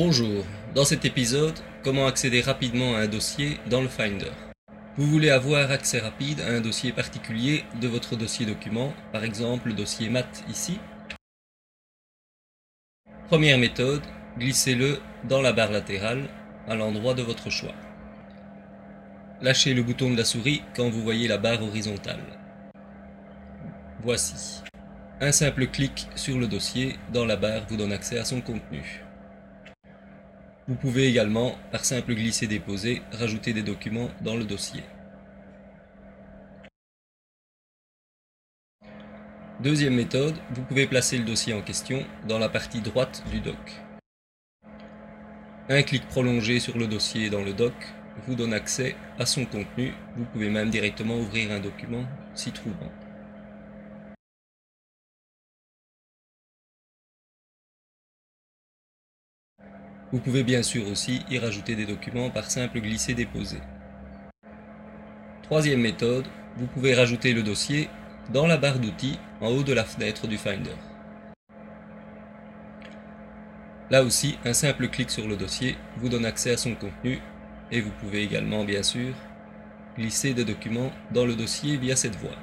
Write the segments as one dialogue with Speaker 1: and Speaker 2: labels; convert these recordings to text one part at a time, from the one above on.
Speaker 1: Bonjour, dans cet épisode, comment accéder rapidement à un dossier dans le Finder? Vous voulez avoir accès rapide à un dossier particulier de votre dossier document, par exemple le dossier maths ici? Première méthode, glissez-le dans la barre latérale à l'endroit de votre choix. Lâchez le bouton de la souris quand vous voyez la barre horizontale. Voici. Un simple clic sur le dossier dans la barre vous donne accès à son contenu. Vous pouvez également, par simple glisser-déposer, rajouter des documents dans le dossier. Deuxième méthode, vous pouvez placer le dossier en question dans la partie droite du doc. Un clic prolongé sur le dossier dans le doc vous donne accès à son contenu. Vous pouvez même directement ouvrir un document s'y trouvant. Vous pouvez bien sûr aussi y rajouter des documents par simple glisser-déposer. Troisième méthode, vous pouvez rajouter le dossier dans la barre d'outils en haut de la fenêtre du Finder. Là aussi, un simple clic sur le dossier vous donne accès à son contenu et vous pouvez également, bien sûr, glisser des documents dans le dossier via cette voie.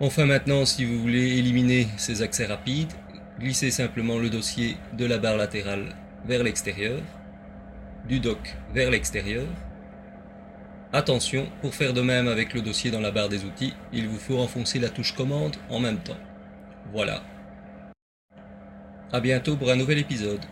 Speaker 1: Enfin maintenant, si vous voulez éliminer ces accès rapides, glissez simplement le dossier de la barre latérale vers l'extérieur, du dock vers l'extérieur. Attention, pour faire de même avec le dossier dans la barre des outils, il vous faut enfoncer la touche commande en même temps. Voilà. A bientôt pour un nouvel épisode.